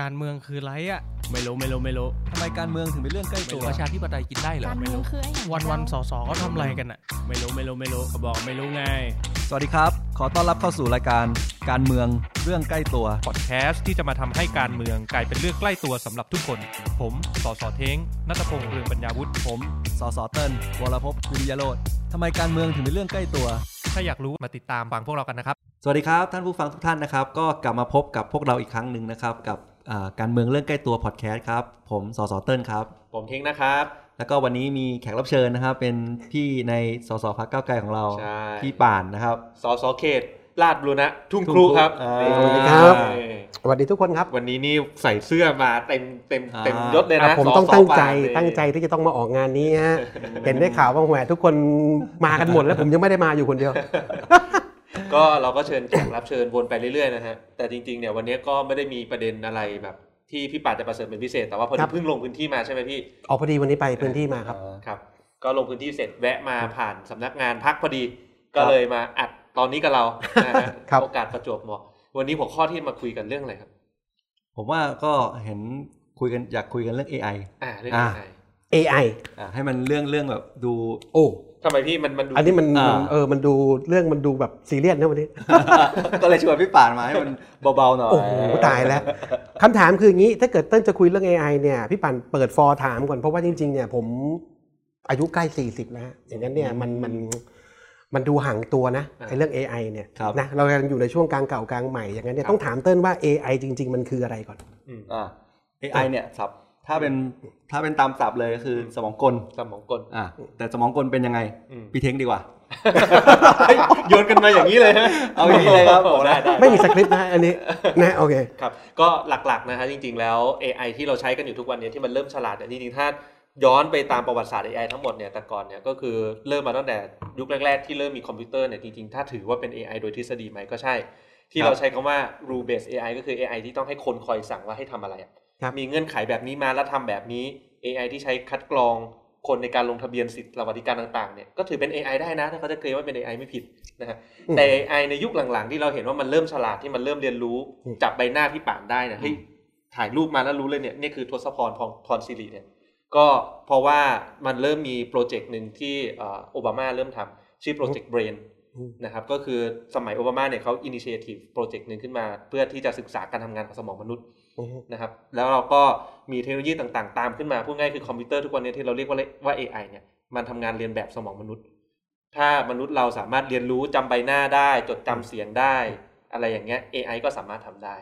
การเมืองคือไรอะไม่รู้ไม่รู้ไม่รู้ทำไมการเมืองถึงเป็นเรื่องใกล้ตัวประชาธิปไตยกินได้เหรอการไม่เมืองรู้คือไอ้อย่างวันวันๆสอสอเขาทำอะไรกันอะไม่รู้ไม่รู้ไม่รู้เขาบอกไม่รู้ไง สวัสดีครับ ขอต้อนรับเข้าสู่รายการการเมืองเรื่องใกล้ตัวพอดแคสต์ที่จะมาทำให้การเมืองกลายเป็นเรื่องใกล้ตัวสำหรับทุกคน ผมสอสอเท้งนัตพงษ์เรืองปัญญาวุฒิผมสสเติ้ลวรพพวิริยโรธทำไมการเมืองถึงเป็นเรื่องใกล้ตัว ถ้าอยากรู้มาติดตามฟังพวกเรากันนะครับ สวัสดีครับท่านผู้ฟังทุกท่านนะครับ ก็กลับมาพบกับพวกเราอีกครั้งหนึ่งนะครับกับอ่า การเมืองเรื่องใกล้ตัวพอดแคสต์ครับ ผมสสเติ้ลครับ ผมเท้งนะครับ แล้วก็วันนี้มีแขกรับเชิญนะครับ เป็นพี่ในสสพักเก้าวไกลของเราใช่พี่ป่านนะครับสสเขตลาดบุรณะทุ่งครุครับอ่านี่สวัสดีครับนี่สวัสดีทุกคนครับ วันนี้นี่ใส่เสื้อมาเต็มเต็มอ่าเต็มยศเลยอะนะผมสต้องสตั้งใจป่านเลยตั้งใจที่จะต้องมาออกงานนี้ฮะเห็นได้ข่าวว่าแหวทุกคนมากันหมดแล้วผมยังไม่ได้มาอยู่คนเดียว ก็เราก็เชิญแขกรับเชิญวนไปเรื่อยๆนะฮะแต่จริงๆเนี่ยวันนี้ก็ไม่ได้มีประเด็นอะไรแบบ ที่พี่ป่านจะประเสริฐเป็นพิเศษ แต่ว่าพอครัดีบเพิ่งลงพื้นที่มาใช่ไหมพี่ออกพอดีวันนี้ไปพื้นที่มาครับครับ ก็ลงพื้นที่เสร็จแวะมาผ่านสำนักงานพักพอดีก็เลยมาอัดตอนนี้กับเรานะฮะครับโอกาสประจวบเหมาะวันนี้หัวข้อที่มาคุยกันเรื่องอะไรครับ ผมว่าก็เห็นคุยกันอยากคุยกันเรื่อง AI อ่าเรื่องอ่า AI AI อ่าให้มันเรื่องเรื่องแบบดูโอ้ ทำไมพี่มันมันดูอันนี้มันอ่ามัมันเออมันดูเรื่องมันดูแบบซีเรียสนะวันนี้ ก็เลยชวนพี่ป่านมาให้มันเบาๆหน่อยโอ้โหตายแล้วคำถามคืออย่างนี้ถ้าเกิดเต้นจะคุยเรื่อง AI เนี่ยพี่ปั่นเปิดฟอร์ถามก่อนเพราะว่าจริงๆเนี่ยผมอายุใกล้ 40 แล้วฮะอย่างนั้นเนี่ยมันมันมันดูห่างตัวนะไอ้เรื่อง AI เนี่ยครับนะเรายังอยู่ในช่วงกลางเก่ากลางใหม่อย่างนั้นเนี่ยต้องถามเต้นว่า AI จริง ๆ มันคืออะไรก่อนอืมอ่า AI เนี่ยศัพท์ ถ้าเป็นถ้าเป็นตามศัพท์เลยก็คือ สมองกลสมองกลอ่าแต่สมองกลเป็นยังไงอืมพี่เท้งดีกว่าเฮ้ยโยนกันมาอย่างนี้เลยฮะเอาอย่างนี้เลยครับโอ้ได้ได้ไม่มีสคริปต์นะอันนี้นะโอเคครับก็หลักๆนะฮะจริง ๆ แล้ว AI ที่เราใช้กันอยู่ทุกวันเนี้ที่มันเริ่มฉลาดเนี่ยจริงๆถ้าย้อนไปตามประวัติศาสตร์ AI ทั้งหมดเนี่ยแต่ก่อนเนี่ยก็คือเริ่มมาตั้งแต่ยุคแรก ๆ ที่เริ่มมีคอมพิวเตอร์เนี่ยจริงๆถ้าถือว่าเป็น AI โดยทฤษฎีไหมก็ใช่ ที่เราใช้คำว่า rule based AI ก็คือ AI ที่ต้องให้คนคอยสั่งว่าให้ทำอะไรอะครับ มีเงื่อนไขแบบนี้มาแล้วทำแบบนี้ AI ที่ใช้คัดกรองคนในการลงทะเบียนสิทธิสวัสดิการต่างๆเนี่ยก็ถือเป็น AI ได้นะ ถ้าเขาจะเคลมว่าเป็น AI ไม่ผิดนะฮะอืมแต่ AI ในยุคหลังๆ ที่เราเห็นว่ามันเริ่มฉลาดที่มันเริ่มเรียนรู้อืมจับใบหน้าพี่ป่านได้นะเฮ้ยถ่ายรูปมาแล้วรู้เลยเนี่ยนี่คือทศพรพรพรศิริเนี่ยก็เพราะว่ามันเริ่มมีโปรเจกต์หนึ่งที่เอ่อโอบามาเริ่มทำชื่อโปรเจกต์ BRAINอืมนะครับก็คือสมัยโอบามาเนี่ยเขา initiative โปรเจกต์หนึ่งขึ้นมา เพื่อที่จะศึกษาการทำงานของสมองมนุษย์อือฮึ นะครับแล้วเราก็มีเทคโนโลยีต่างๆ ตามขึ้นมาพูดง่ายคือคอมพิวเตอร์ทุกวันนี้ที่เราเรียกว่าว่า AI เนี่ยมันทำงานเรียนแบบสมองมนุษย์ ถ้ามนุษย์เราสามารถเรียนรู้จำใบหน้าได้ จดจำเสียงได้ อะไรอย่างเงี้ย AI ก็สามารถทำได้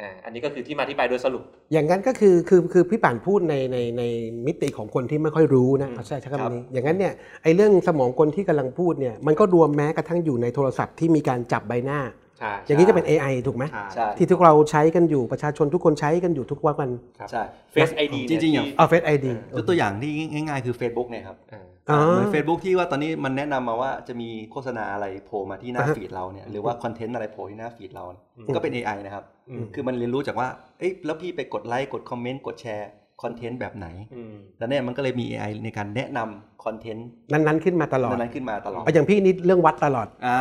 อ่าอันนี้ก็คือที่มาที่ไปโดยสรุป อย่างนั้นก็คือคือคือพี่ป่านพูดในในในมิติของคนที่ไม่ค่อยรู้นะอืมใช่ใช่ครับคำนี้อย่างนั้นเนี่ยไอ้เรื่องสมองกลที่กำลังพูดเนี่ยมันก็รวมแม้กระทั่งอยู่ในโทรศัพท์ที่มีการจับใบหน้า ใช่อย่างนี้จะเป็น AI ถูกไหมใช่ใช่ ที่ทุกเราใช้กันอยู่ประชาชนทุกคนใช้กันอยู่ทุกวันครับใช่ Face ID จริงๆอย่าง เอา Face ID ยกตัวอย่างที่ง่ายๆคือ Facebook เนี่ยครับอ่าอ๋อเหมือน Facebook ที่ว่าตอนนี้มันแนะนำมาว่าจะมีโฆษณาอะไรโผล่มาที่หน้าอ่าฮะ feed เราเนี่ยหรือว่าคอนเทนต์อะไรโผล่ที่หน้า feed เราเนี่ยอืมก็เป็น AI นะครับอืมคือมันเรียนรู้จากว่าเอ๊ะแล้วพี่ไปกดไลค์กดคอมเมนต์กดแชร์ คอนเทนต์แบบไหนอืมแล้วเนี่ยมันก็เลยมี AI ในการแนะนำคอนเทนต์นั้นๆขึ้นมาตลอดนั้นๆขึ้นมาตลอดเอาอย่างพี่นี่เรื่องวัดตลอดอ่า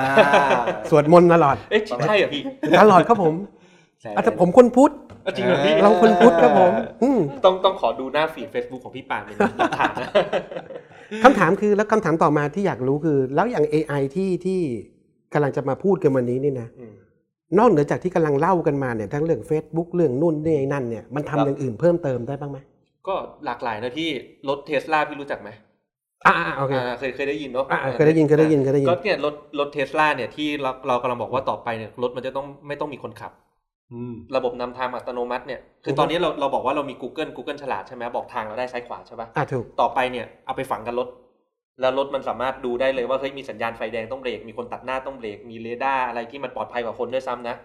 สวดมนต์ตลอดเอ๊ะใช่เหรอพี่ตลอดครับผมใช่อาจจะผมคนพุทธอะจริงเหรอพี่เราคนพุทธครับผมอืมต้องต้องขอดูหน้าฟีด Facebook ของพี่ปานเป็นหลักฐานนะคำถามคือแล้วคำถามต่อมาที่อยากรู้คือ แล้วอย่าง AI ที่ที่กำลังจะมาพูดกันวันนี้นี่นะอืมนอกเหนือจากที่กำลังเล่ากันมาเนี่ยทั้งเรื่อง Facebook เรื่องนู่นนี่นั่นเนี่ยมันครัทำบอย่างอื่นเพิ่มเติมได้บ้างไหม ก็หลากหลายนะพี่รถเทสลาพี่รู้จักไหมอ่าโอเคอ่าเคยเคยได้ยินเนาะอ่าเคยได้ยินเคยได้ยินเคยได้ยินก็เนี่ยรถรถเทสลาเนี่ยที่เราเรากำลังบอกว่าต่อไปเนี่ยรถมันจะต้องไม่ต้องมีคนขับอืมระบบนำทางอัตโนมัติเนี่ยคือตอนนี้เราเราบอกว่าเรามี Google Google ฉลาดใช่ไหมบอกทางเราได้ซ้ายขวาใช่ปะอ่าถูกต่อไปเนี่ยเอาไปฝังกันรถ แล้วรถมันสามารถดูได้เลยว่าเฮ้ยมีสัญญาณไฟแดงต้องเบรกมีคนตัดหน้าต้องเบรกมีเรดาร์อะไรที่มันปลอดภัยกว่าคนด้วยซ้ำนะ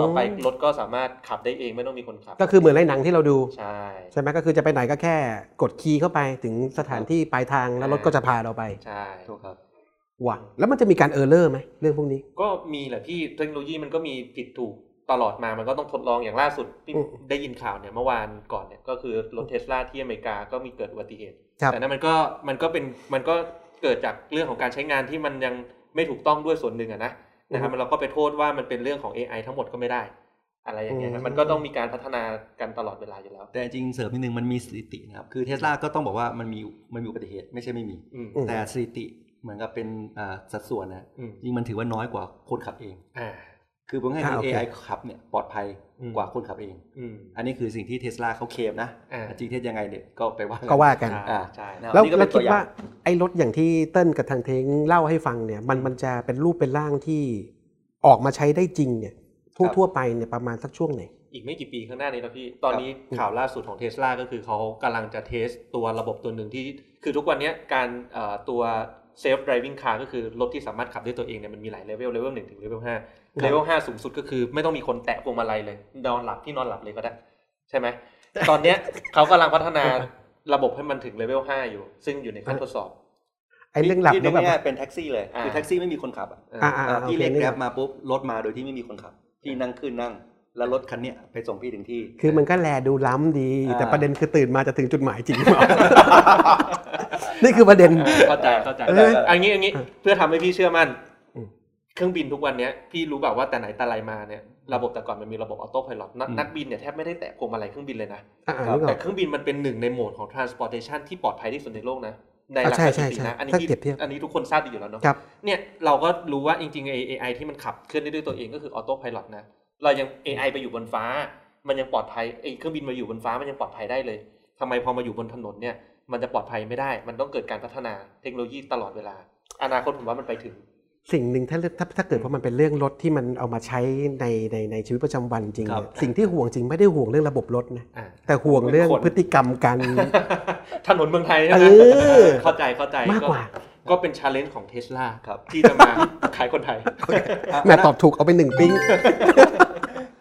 ต่อไปรถก็สามารถขับได้เองไม่ต้องมีคนขับ ก็คือเหมือนในหนังที่เราดู ใช่ใช่ไหมก็คือจะไปไหนก็แค่กดคีย์เข้าไปถึงสถานที่ปลายทางแล้วรถก็จะพาเราไป ใช่ถูกครับว่ะแล้วมันจะมีการเออร์เลอร์ไหมเรื่องพวกนี้ ก็มีแหละพี่เทคโนโลยีมันก็มีผิดถูกตลอดมามันก็ต้องทดลองอย่างล่าสุดที่อืมได้ยินข่าวเนี่ยเมื่อวานก่อนเนี่ยก็คือรถเทสลาที่อเมริกาก็มีเกิดอุบัติเหตุครับแต่นั้นมันก็มันก็เป็นมันก็เกิดจากเรื่องของการใช้งานที่มันยังไม่ถูกต้องด้วยส่วนหนึ่งอะนะ นะครับมันเราก็ไปโทษว่ามันเป็นเรื่องของ AI ทั้งหมดก็ไม่ได้ อะไรอย่างเงี้ยอืฮะมมันก็ต้องมีการพัฒนากันตลอดเวลาอยู่แล้ว แต่จริงๆเสริมนิดนึงมันมีสถิตินะครับ คือเทสลาก็ต้องบอกว่ามันมีมันมีอุบัติเหตุไม่ใช่ไม่มีอืมอืมแต่สถิติเหมือนกับเป็นอ่าสัดส่วนนะอืมจริงมันถือว่าน้อยกว่าคนขับเองอ่า คือผมให้อ่าคือโอเค AI ขับเนี่ยปลอดภัยอืมกว่าคนขับเองอืมอันนี้คือสิ่งที่เทสลาเขาเคลมนะอ่าจริงเท็จยังไงเนี่ยก็ไปว่าก็ว่ากันอ่าใช่นะครับแล้วนี่ก็แล้เป็วนคิดตัวอย่าว่างไอ้รถอย่างที่เติ้ลกับทางเทงเล่าให้ฟังเนี่ยมันมันจะเป็นรูปเป็นร่างที่ออกมาใช้ได้จริงเนี่ยทั่วครับทั่วไปเนี่ยประมาณสักช่วงไหน อีกไม่กี่ปีข้างหน้านี้นะพี่ ตอนนี้ข่าวล่าสุดของเทสลาก็คือเขากำลังจะ test ตัวระบบตัวหนึ่งที่ คือทุกวันเนี้ยการเอ่อตัว self driving car ก็คือรถที่สามารถขับด้วยตัวเองเนี่ยมันมีหลายเลเวลเลเวลหนึ่งถึงเลเวลห้าเลเวลห้าสูงสุดก็คือไม่ต้องมีคนแตะพวงมาลัยเลย นอนหลับที่นอนหลับเลยก็ได้ ใช่ไหมตอนเนี้ยเขากำลังพัฒนาระบบให้มันถึงเลเวลห้าอยู่ ซึ่งอยู่ในขั้นทดสอบไอ้เรื่องหลับที่แล้วแบบง่ายๆเป็นแท็กซี่เลยอ่าคือแท็กซี่ไม่มีคนขับอะอ่าอ่าอ่าโอพี่เคเรียกนี่แกร็บมาปุ๊บรถมาโดยที่ไม่มีคนขับพี่นั่งขึ้นนั่ง แล้วรถคันเนี้ยไปส่งพี่ถึงที่ คือมันก็แลดูล้ำดีอ่าแต่ประเด็นคือตื่นมาจะถึงจุดหมายจริงหรือเปล่านี่คือประเด็นเข้าใจเข้าใจเอออันนี้อันนี้เพื่อทำให้พี่เชื่อมั่นอืมเครื่องบินทุกวันเนี้ยพี่รู้แบบว่าแต่ไหนแต่ไรมาเนี่ยระบบแต่ก่อนมันมีระบบออโต้พาย t นักอืมนักบินเนี่ยแทบไม่ได้แตะพวงมาลัยเครื่องบินเลยนะอ่าครับนึกอแต่อกเครื่องบินมันเป็นหนึ่งในโหมดของ transportation ที่ปลอดภัยที่สุดในโลกนะในหอะลักใช่สใช่ถิติใช่นะอันนี้ถ้าพี่เปรียบเทียบอันนี้ทุกคนทราบดีอยู่แล้วเนาะครับเนี่ยเราก็รู้ว่าจริงๆ AI ที่มันขับเคลื่อนได้ด้วยตัวเองก็คือออโต้พาย t นะ เรายัง AI ไปอยู่บนฟ้า มันยังปลอดภัยไอ้เครื่องบินมาอยู่บนฟ้ามันยังปลอดภัยได้เลยทำไมพอมาอยู่บนถนนเนี่ย มันจะปลอดภัยไม่ได้ มันต้องเกิดการพัฒนาเทคโนโลยีตลอดเวลา อนาคตผมว่ามันไปถึง สิ่งหนึ่งถ้าถ้าถ้าเกิดว่ามันเป็นเรื่องรถที่มันเอามาใช้ในในในชีวิตประจำวันจริงครับเนี่ยสิ่งที่ห่วงจริงไม่ได้ห่วงเรื่องระบบรถนะอ่าแต่ห่วงเรื่องคนพฤติกรรมการถนนเมืองไทยใช่ไหมเออเข้าใจเข้าใจมากกว่าก็เป็น challenge ของเทสลาครับ ที่จะมาขายคนไทยแม่ตอบถูกเอาไปหนึ่งปิ้ง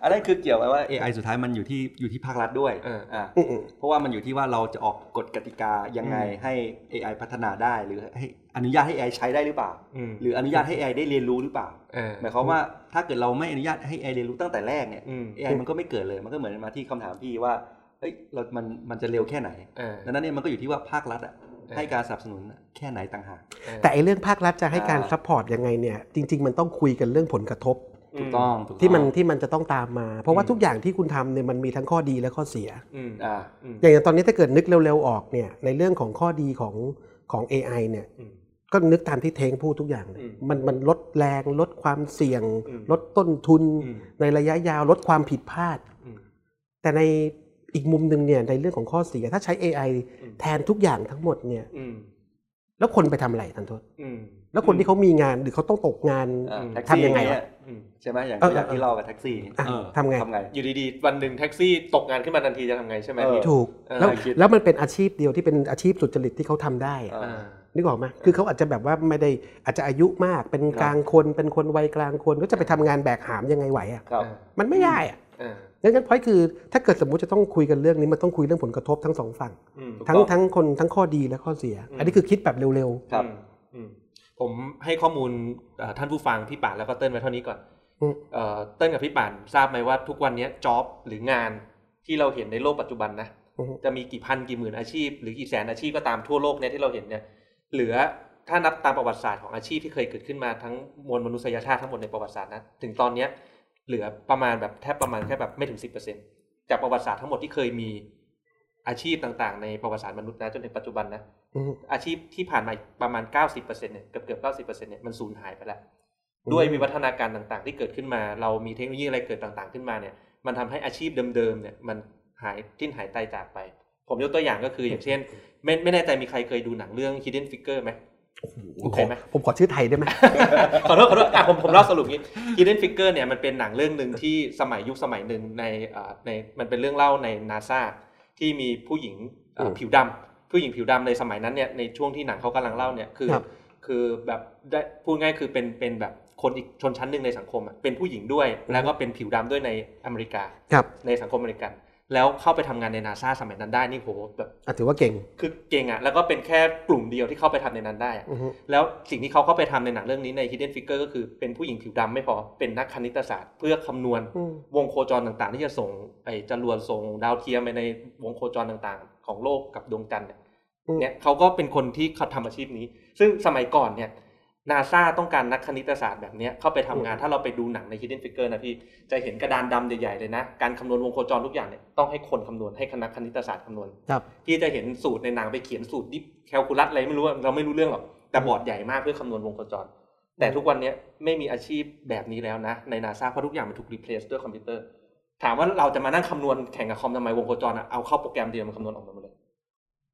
อันนั้นคือเกี่ยวกับว่า AI สุดท้ายมันอยู่ที่อยู่ที่ภาครัฐด้วยเอออ่าอืมเพราะว่ามันอยู่ที่ว่าเราจะออกกฎกติกายังไงอืมให้ AI พัฒนาได้หรือให้อนุญาตให้ AI ใช้ได้หรือเปล่าอืมหรืออนุญาตให้ AI ได้เรียนรู้หรือเปล่าเออหมายความว่าถ้าเกิดเราไม่อนุญาตให้ AI เรียนรู้ตั้งแต่แรกเนี่ยอืม AI มันก็ไม่เกิดเลยมันก็เหมือนมาที่คำถามพี่ว่าเฮ้ยเรา มัน มันจะเร็วแค่ไหนเออดังนั้นเนี่ยมันก็อยู่ที่ว่าภาครัฐอะเออให้การสนับสนุนแค่ไหนต่างหาก แต่ไอ้เรื่องภาครัฐจะให้การอ่า support ยังไงเนี่ย จริง ๆ มันต้องคุยกันเรื่องผลกระทบ ถูกต้องถูกต้องที่มันที่มันจะต้องตามมา เพราะว่าอืมทุกอย่างที่คุณทำเนี่ยมันมีทั้งข้อดีและข้อเสีย อืมอ่าอืมอย่างตอนนี้ถ้าเกิดนึกเร็วๆออกเนี่ยในเรื่องของข้อดีของของ AI เนี่ยอืมก็นึกตามที่เทงพูดทุกอย่างเลยอืมมันมันลดแรงลดความเสี่ยง อืมลดต้นทุน อืมในระยะยาวลดความผิดพลาด อืมแต่ในอีกมุมหนึ่งเนี่ยในเรื่องของข้อเสียถ้าใช้ AI อืม แทนทุกอย่างทั้งหมดเนี่ยอืมแล้วคนไปทำอะไรทันโทษ อืม แล้วคนที่เขามีงานหรือเขาต้องตกงานอ่าอืมแท็กซี่ทำยังไงเนี่อะอืมใช่ไหมอย่างเอออย่างเออที่เล่ากับแท็กซี่อะเออทำไงทำไง อยู่ดีๆ วันหนึ่งแท็กซี่ตกงานขึ้นมาทันทีจะทำไงใช่ไหมเออพี่ถูกเออแล้วคิดแล้วมันเป็นอาชีพเดียวที่เป็นอาชีพสุจริตที่เขาทำได้อะเอออ่านึกออกไหมคือเขาอาจจะแบบว่าไม่ได้อาจจะอายุมากเป็นกลางคนเป็นคนวัยกลางคนก็จะไปทำงานแบกหามยังไงไหวอะครับมันไม่ได้อะอ่าดังนั้นพอยคือถ้าเกิดสมมุติจะต้องคุยกันเรื่องนี้มันต้องคุยเรื่องผลกระทบทั้งสองฝั่งอืมถูกทั้งต้องทั้งคนทั้งข้อดีและข้อเสียอืมอันนี้คือคิดแบบเร็วครับอืมอืม ผมให้ข้อมูลเอ่อท่านผู้ฟังพี่ป่านแล้วก็เติ้ลไว้เท่านี้ก่อนอืมเอ่อเติ้ลกับพี่ป่านทราบไหมว่าทุกวันนี้จ็อบหรืองานที่เราเห็นในโลกปัจจุบันนะอือฮึจะมีกี่พันกี่หมื่นอาชีพ หรือกี่แสนอาชีพก็ตามทั่วโลกเนี่ยที่เราเห็นเนี่ยเหลือถ้านับตามประวัติศาสตร์ของอาชีพที่เคยเกิดขึ้นมาทั้งมวลมนุษยชาติทั้งหมดในประวัติศาสตร์นะถึงตอนเนี้ยเหลือประมาณแบบแทบประมาณแค่แบบไม่ถึงสิบเปอร์เซ็นจากประวัติศาสตร์ทั้งหมดที่เคยมีอาชีพต่างๆ ในประวัติศาสตร์มนุษย์นะจนถึงปัจจุบันนะๆ อืมอาชีพที่ผ่านมาประมาณ 90%เนี่ยเกือบเกือบ90%เนี่ยมันสูญหายไปแล้วอืมด้วยวิวัฒนาการต่างๆ ที่เกิดขึ้นมา เรามีเทคโนโลยีอะไรเกิดต่างๆ ขึ้นมาเนี่ย มันทำให้อาชีพเดิมๆเนี่ยมันหายทิ้นหายตายจากไป ผมยกตัวอย่างก็คืออย่างเช่น ไม่ไม่แน่ใจมีใครเคยดูหนังเรื่อง Hidden Figure ไหมผมเคขอยไหมผมขอชื่อไทยได้ไหมขอโทษขอโทษอะผมผมเล่าสรุปงี้ Hidden Figure เนี่ยมันเป็นหนังเรื่องหนึ่งที่สมัยยุคสมัยหนึ่งในเอ่อในมันเป็นเรื่องเล่าในนาซาที่มีผู้หญิงเอ่ออืมผิวดำ ผู้หญิงผิวดำในสมัยนั้นเนี่ยในช่วงที่หนังเขากำลังเล่าเนี่ยคือครับคือแบบได้พูดง่ายคือเป็นเป็นแบบคนอีกชนชั้นหนึ่งในสังคมอะเป็นผู้หญิงด้วย แล้วก็เป็นผิวดำด้วยในอเมริกาครับในสังคมอเมริกัน แล้วเข้าไปทำงานในนาซาสมัยนั้นได้นี่โหแบบอะถือว่าเก่งคือเก่งอะแล้วก็เป็นแค่กลุ่มเดียวที่เข้าไปทำในนั้นได้อะอือฮึแล้วสิ่งที่เขาเข้าไปทำในหนังเรื่องนี้ใน Hidden Figure ก็คือเป็นผู้หญิงผิวดำไม่พอเป็นนักคณิตศาสตร์ เพื่อคำนวณอืมวงโคจรต่างๆ ที่จะส่งไอ้จรวดส่งดาวเทียมไปในวงโคจรต่างๆ ของโลกกับดวงจันทร์เนี่ยอืมเนี่ยเขาก็เป็นคนที่เขาทำอาชีพนี้ ซึ่งสมัยก่อนเนี่ยนาซาต้องการนักคณิตศาสตร์แบบเนี้ยเข้าไปทำงานถ้าเราไปดูหนังใน Hidden Figure นะพี่จะเห็นกระดานดำใหญ่ๆเลยนะ การคำนวณวงโคจรทุกอย่างเนี่ยต้องให้คนคำนวณให้นักคณิตศาสตร์คำนวณครับพี่จะเห็นสูตรในหนังไปเขียนสูตร diff แคลคูลัสอะไรไม่รู้อะเราไม่รู้เรื่องหรอกแต่บอร์ดใหญ่มากเพื่อคำนวณวงโคจร แต่ทุกวันเนี้ยไม่มีอาชีพแบบนี้แล้วนะ ในนาซาเพราะทุกอย่างมันถูก replace ด้วยคอมพิวเตอร์ ถามว่าเราจะมานั่งคำนวณแข่งกับคอมทำไมวงโคจรอะเอาเข้าโปรแกรมเดียวมันคำนวณออกมาหมดเลย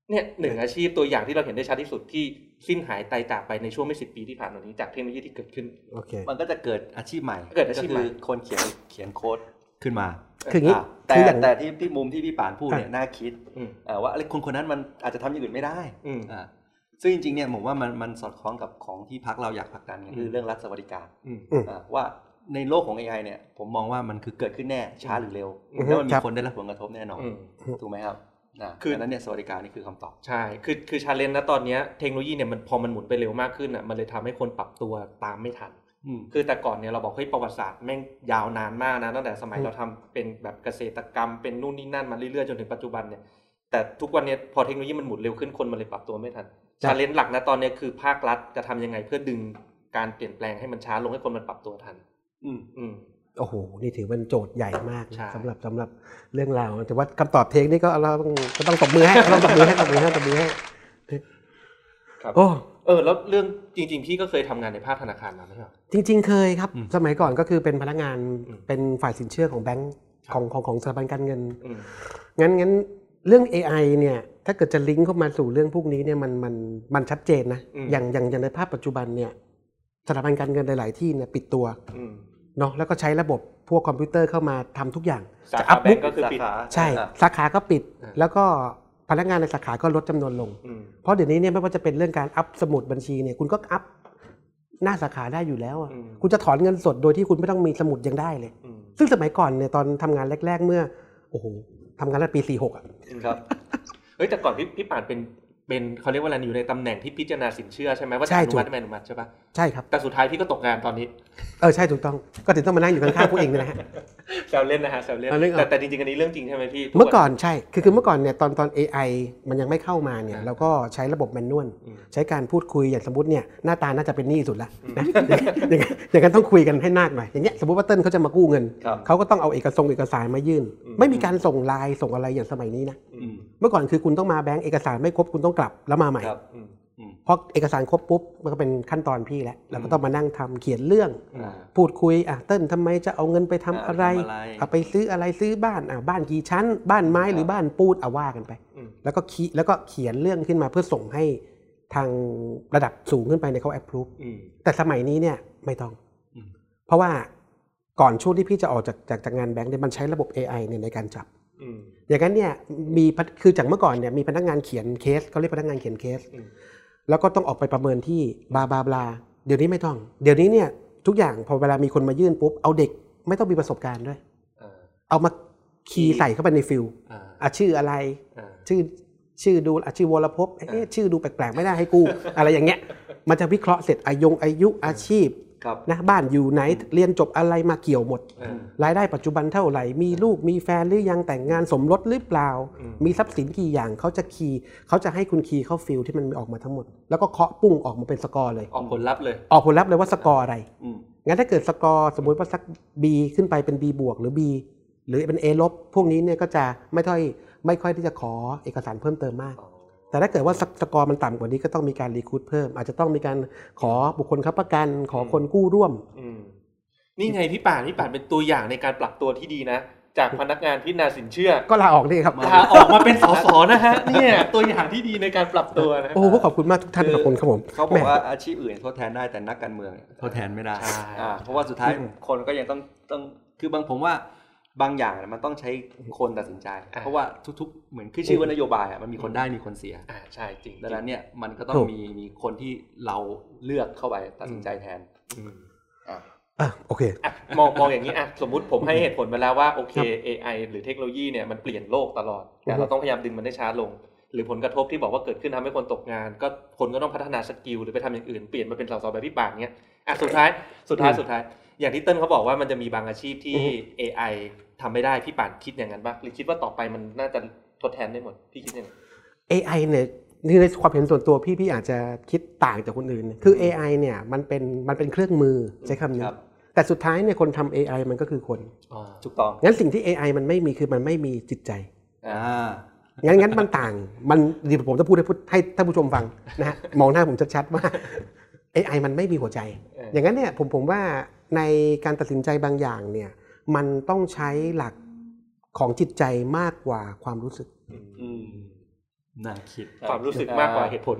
เนี่ยหนึ่งอาชีพตัวอย่างที่เราเห็นได้ชัดที่สุดที่สิ้นหายตายจากไปในช่วงไม่สิบปีที่ผ่านมานี้จากเทคโนโลยีที่เกิดขึ้นโอเคมันก็จะเกิดอาชีพใหม่เกิดอาชีพใหม่คืคนเขียนเขียนโค้ดขึ้นมาคืออย่างนี้อะแต่คืออย่างแต่ที่ที่มุมที่พี่ป่านพูดเนี่ยอะน่าคิดอืมเอ่อว่าอะไรคนคนนั้นมันอาจจะทำอย่างอื่นไม่ได้อืมอ่าซึ่งจริงๆเนี่ยผมว่ามันมันสอดคล้องกับของที่พักเราอยากผลักดันกันคือมเรื่องรัฐสวัสดิการอืมอ่าว่า ในโลกของ AI เนี่ย ผมมองว่ามันคือเกิดขึ้นแน่ช้าหรือเร็วอืมแล้วมันมีครับคนได้รับผลกระทบแน่นอนอืมถูกไหมครับอ่าคือดังนั้นเนี่ยสวัสดิการนี่คือคำตอบใช่ คือคือ challenge นะตอนเนี้ยเทคโนโลยีเนี่ยมันพอมันหมุนไปเร็วมากขึ้นอะมันเลยทำให้คนปรับตัวตามไม่ทันอืมคือแต่ก่อนเนี่ยเราบอกเฮ้ยประวัติศาสตร์แม่งยาวนานมากนะตั้งแต่สมัยอืมเราทำเป็นแบบเกษตรกรรมเป็นนู่นนี่นั่นมาเรื่อยๆจนถึงปัจจุบันเนี่ยแต่ทุกวันเนี้ยพอเทคโนโลยีมันหมุนเร็วขึ้นคนมันเลยปรับตัวไม่ทัน challenge หลักนะตอนเนี้ยคือภาครัฐจะทำยังไงเพื่อดึงการเปลี่ยนแปลงให้มันช้าลงให้คนมันปรับตัวทัน อืมอืมโอ้โห นี่ถือเป็นโจทย์ใหญ่มากนะใช่ สำหรับสำหรับเรื่องราว แต่ว่าคำตอบเทคนี่ก็เราต้องก็ต้องตบมือให้ต้องตบมือให้ตบมือให้ตบมือให้ครับ โอ้ เออ แล้วเรื่องจริง ๆ พี่ก็เคยทำงานในภาคธนาคารมาไม่ใช่เหรอจริงๆ เคยครับ อืมสมัยก่อนก็คือเป็นพนักงานอืมเป็นฝ่ายสินเชื่อของแบงก์ครับ ของของของสถาบันการเงิน อืม งั้นงั้นเรื่อง AI เนี่ยถ้าเกิดจะลิงก์เข้ามาสู่เรื่องพวกนี้เนี่ยมันมันมันชัดเจนนะอืม อย่างอย่างอย่างในภาพปัจจุบันเนี่ยสถาบันการเงินหลาย ๆ ที่เนี่ยปิดตัว อืม เนาะแล้วก็ใช้ระบบพวกคอมพิวเตอร์เข้ามาทำทุกอย่างสาจะขาอัพแบบุ๊งกก์ก็คือปิดสาขาใช่อะสาขาก็ปิดอ่าแล้วก็พนักงานในสาขาก็ลดจำนวนลงอืมเพราะเดี๋ยวนี้เนี่ยไม่ว่าจะเป็นเรื่องการอัพสมุดบัญชีเนี่ยคุณก็อัพหน้าสาขาได้อยู่แล้วอะอืมคุณจะถอนเงินสดโดยที่คุณไม่ต้องมีสมุดยังได้เลยอืมซึ่งสมัยก่อนเนี่ยตอนทำงานแรก ๆ เมื่อโอ้โหทำงานตั้งแต่ปี46อะครับเฮ้ยแต่ก่อนพี่พี่ป่านเป็น เป็นเขาเรียกว่าอะไรอยู่ในตำแหน่งที่พิจารณาสินเชื่อใช่ไหมว่าใช่จะอนุมัติถูกไม่อนุมัติใช่ปะใช่ครับแต่สุดท้ายพี่ก็ตกงานตอนนี้เออใช่ถูกต้องก็ถึงต้องมานั่งอยู่ข้างๆพวกเองเนยนะฮะแซวเล่นนะฮะแซวเล่นเอาเรื่องเอาแต่แต่จริงๆอันนี้เรื่องจริงใช่ไหมพี่เมื่อก่อนใช่คือคือเมื่อก่อนเนี่ยตอนตอน AI มันยังไม่เข้ามาเนี่ยอ่าเราก็ใช้ระบบแมนนวลอืมใช้การพูดคุยอย่างสมมติเนี่ยหน้าตาน่าจะเป็นหนี้สุดละนะอย่างนั้นอย่างนั้นต้องคุยกันให้นาดหน่อยอย่างเงี้ยสมมติว่าเติ้ลเขาจะมากู้เงินครับเขาก็ต้องเอาเอกสารเอกสารมายื่นอืมไม่มีการส่งไลน์ส่งอะไรอย่างสมัยนี้นะอื มเมื่อก่อนคือคุณต้องมาแบงก์เอกสารไม่ครบคุณต้องกลับแล้วมาใหม่ครับอืมอืมพอเอกสารครบปุ๊บมันก็เป็นขั้นตอนพี่แล้วเราก็ต้องมานั่งทำเขียนเรื่องอืมพูดคุยอะเติ้ลทำไมจะเอาเงินไปทำอะไรทำอะไรเอาไปซื้ออะไรซื้อบ้านอะบ้านกี่ชั้น บ้านไม้หรือบ้านปูนอะว่ากันไปอืมแล้วก็คีแล้วก็เขียนเรื่องขึ้นมาเพื่อส่งให้ทางระดับสูงขึ้นไปในเขา approve อืมแต่สมัยนี้เนี่ยไม่ต้องอืมเพราะว่าก่อนช่วงที่พี่จะออกจากจากจากงานแบงค์เนี่ยมันใช้ระบบ AI เนี่ยในการจับ อืมอย่างนั้นเนี่ยมีพนักคือจากเมื่อก่อนเนี่ยมีพนักงานเขียนเคสเขาเรียกพนักงานเขียนเคสอืมแล้วก็ต้องออกไปประเมินที่บาบาบลาเดี๋ยวนี้ไม่ต้อง เดี๋ยวนี้เนี่ยทุกอย่างพอเวลามีคนมายื่นปุ๊บเอาเด็กไม่ต้องมีประสบการณ์ด้วยอ่าเอามาคีย์ใส่เข้าไปในฟิลอ่าอะชื่ออะไรอ่าชื่อชื่อดูอะชื่อวรภพเอ๊ะชื่อดูแปลกๆไม่ได้ให้กู้อะไรอย่างเงี้ย มันจะวิเคราะห์เสร็จอายงอายุอาชีพครับ นะบ้านอยู่ไหนเรียนจบอะไรมาเกี่ยวหมดอ่ารายได้ปัจจุบันเท่าไหร่ มีลูกมีแฟนหรือยังแต่งงานสมรสหรือเปล่าอืมมีทรัพย์สินกี่อย่างเขาจะ key เขาจะให้คุณ key เข้า field ที่มันมีออกมาทั้งหมด แล้วก็เคาะปุ้งออกมาเป็นสกอร์เลย ออกผลลัพธ์เลย ออกผลลัพธ์เลยว่าสกอร์อะไรอืมงั้นถ้าเกิดสกอร์สมมุติว่าสัก B ขึ้นไปเป็น B บวกหรือ B หรือเป็น A ลบพวกนี้เนี่ยก็จะไม่ค่อยไม่ค่อยที่จะขอเอกสารเพิ่มเติมมาก แต่ถ้าเกิดว่าสสกอร์มันต่ำกว่านี้ก็ต้องมีการ require เพิ่ม อาจจะต้องมีการขอบุคคลค้ำประกัน ขอคนกู้ร่วมอืมนี่ไงพี่ป่านพี่ป่านเป็นตัวอย่างในการปรับตัวที่ดีนะ จากพนักงานพิจารณาสินเชื่อ ก็ลาออกนี่ครับลาออกมาเป็นสสนะฮะเนี่ยตัวอย่างที่ดีในการปรับตัวนะโอ้โหขอบคุณมากทุกท่านขอบคุณครับผมเขาบอกว่าอาชีพอื่นทดแทนได้แต่นักการเมืองเนี่ยทดแทนไม่ได้ใช่อ่าเพราะว่าสุดท้ายอืมคนก็ยังต้องต้องคือบางผมว่า บางอย่างเนี่ยมันต้องใช้คนตัดสินใจอ่าเพราะว่าทุกๆ เหมือนขึ้นชื่อว่านโยบายอะมันมีคนได้มีคนเสียอ่าใช่จริงดังนั้นเนี่ยมันก็ต้องถูกมีมีคนที่เราเลือกเข้าไปตัดสินใจแทนอืมอ่าอะโอเคอะมองมองอย่างนี้อะสมมุติผมให้เหตุผลมาแล้วว่าโอเค AI หรือเทคโนโลยีเนี่ยมันเปลี่ยนโลกตลอดแต่เราต้องพยายามดึงมันได้ช้าลง หรือผลกระทบที่บอกว่าเกิดขึ้นทำให้คนตกงาน ก็คนก็ต้องพัฒนาสกิลหรือไปทำอย่างอื่นเปลี่ยนมาเป็นสสแบบพี่ป่านเนี้ยอะสุดท้ายสุดท้ายอืมสุดท้าย อย่างที่เติ้ลเขาบอกว่ามันจะมีบางอาชีพที่อือฮึ AI ทำไม่ได้พี่ป่านคิดอย่างนั้นปะหรือคิดว่าต่อไปมันน่าจะทดแทนได้หมดพี่คิดยังไง AI เนี่ยนี่ในความเห็นส่วนตัวพี่พี่อาจจะคิดต่างจากคนอื่น คือ AI เนี่ยมันเป็นมันเป็นเครื่องมือใช้คำนี้ครับแต่สุดท้ายเนี่ยคนทำ AI มันก็คือคนถูกต้องงั้นสิ่งที่ AI มันไม่มีคือมันไม่มีจิตใจอ่าอ่างั้นงั้นมันต่างมันดีผมจะพูดให้พูดให้ท่านผู้ชมฟังนะฮะมองหน้าผมชัดๆว่า AI มันไม่มีหัวใจเออออย่างนั้นเนี่ยผมผมว่า ในการตัดสินใจบางอย่างเนี่ยมันต้องใช้หลักของจิตใจมากกว่าความรู้สึกอืมน่าคิดความรู้สึกมากกว่าเหตุผล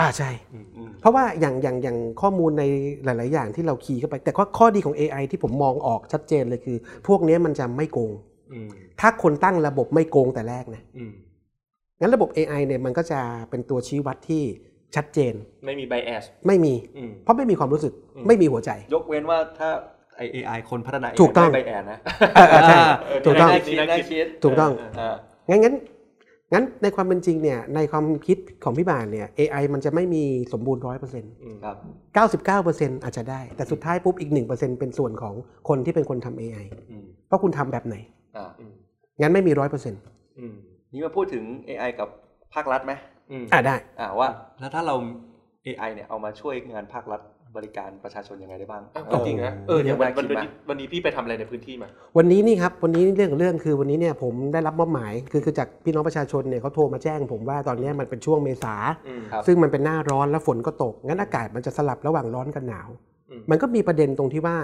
อ่าใช่อืมเพราะว่าอย่างอย่างอย่างข้อมูลในหลาย ๆ อย่างที่เราคีย์เข้าไป แต่ข้อข้อดีของ AI ที่ผมมองออกชัดเจนเลยคือ พวกเนี้ยมันจะไม่โกงอืมถ้าคนตั้งระบบไม่โกงแต่แรกนะอืมงั้นระบบ AI เนี่ยมันก็จะเป็นตัวชี้วัดที่ ชัดเจน ไม่มีไบแอส ไม่มีอืมเพราะไม่มีความรู้สึกอืมไม่มีหัวใจ ยกเว้นว่าถ้าไอเอไอคนพัฒนา AI ถูกต้องไม่ไปแอนนะเออเออใช่เออถูกต้องน่าคิดน่าคิดถูกต้องอ่างั้นงั้นงั้นในความเป็นจริงเนี่ยในความคิดของพี่บานเนี่ย AI มันจะไม่มีสมบูรณ์ร้อยเปอร์เซ็นต์อืมครับเก้าสิบเก้าเปอร์เซ็นต์อาจจะได้ แต่สุดท้ายปุ๊บอีกหนึ่งเปอร์เซ็นต์เป็นส่วนของคนที่เป็นคนทำ AI อืมเพราะคุณทำแบบไหนอ่าอืมงั้นไม่มีร้อยเปอร์เซ็นต์อืมนี่มาพูดถึง AI กับภาครัฐไหม อืมอ่าได้อ่าว่าแล้วถ้าเรา AI เนี่ยเอามาช่วยงานภาครัฐบริการประชาชนยังไงได้บ้างอ้าวจริงๆนะเออเดี๋ยววันน่าวันคิดวันมากนี้วันนี้พี่ไปทำอะไรในพื้นที่มา วันนี้นี่ครับวันนี้เรื่องของเรื่องคือวันนี้เนี่ยผมได้รับมอบหมายคือคือจากพี่น้องประชาชนเนี่ยเขาโทรมาแจ้ง ผมว่าตอนเนี้ยมันเป็นช่วงเมษาอืมครับซึ่งมันเป็นหน้าร้อนแล้วฝนก็ตก งั้นอากาศมันจะสลับระหว่างร้อนกับหนาวอืมมันก็มีประเด็นตรงที่ว่า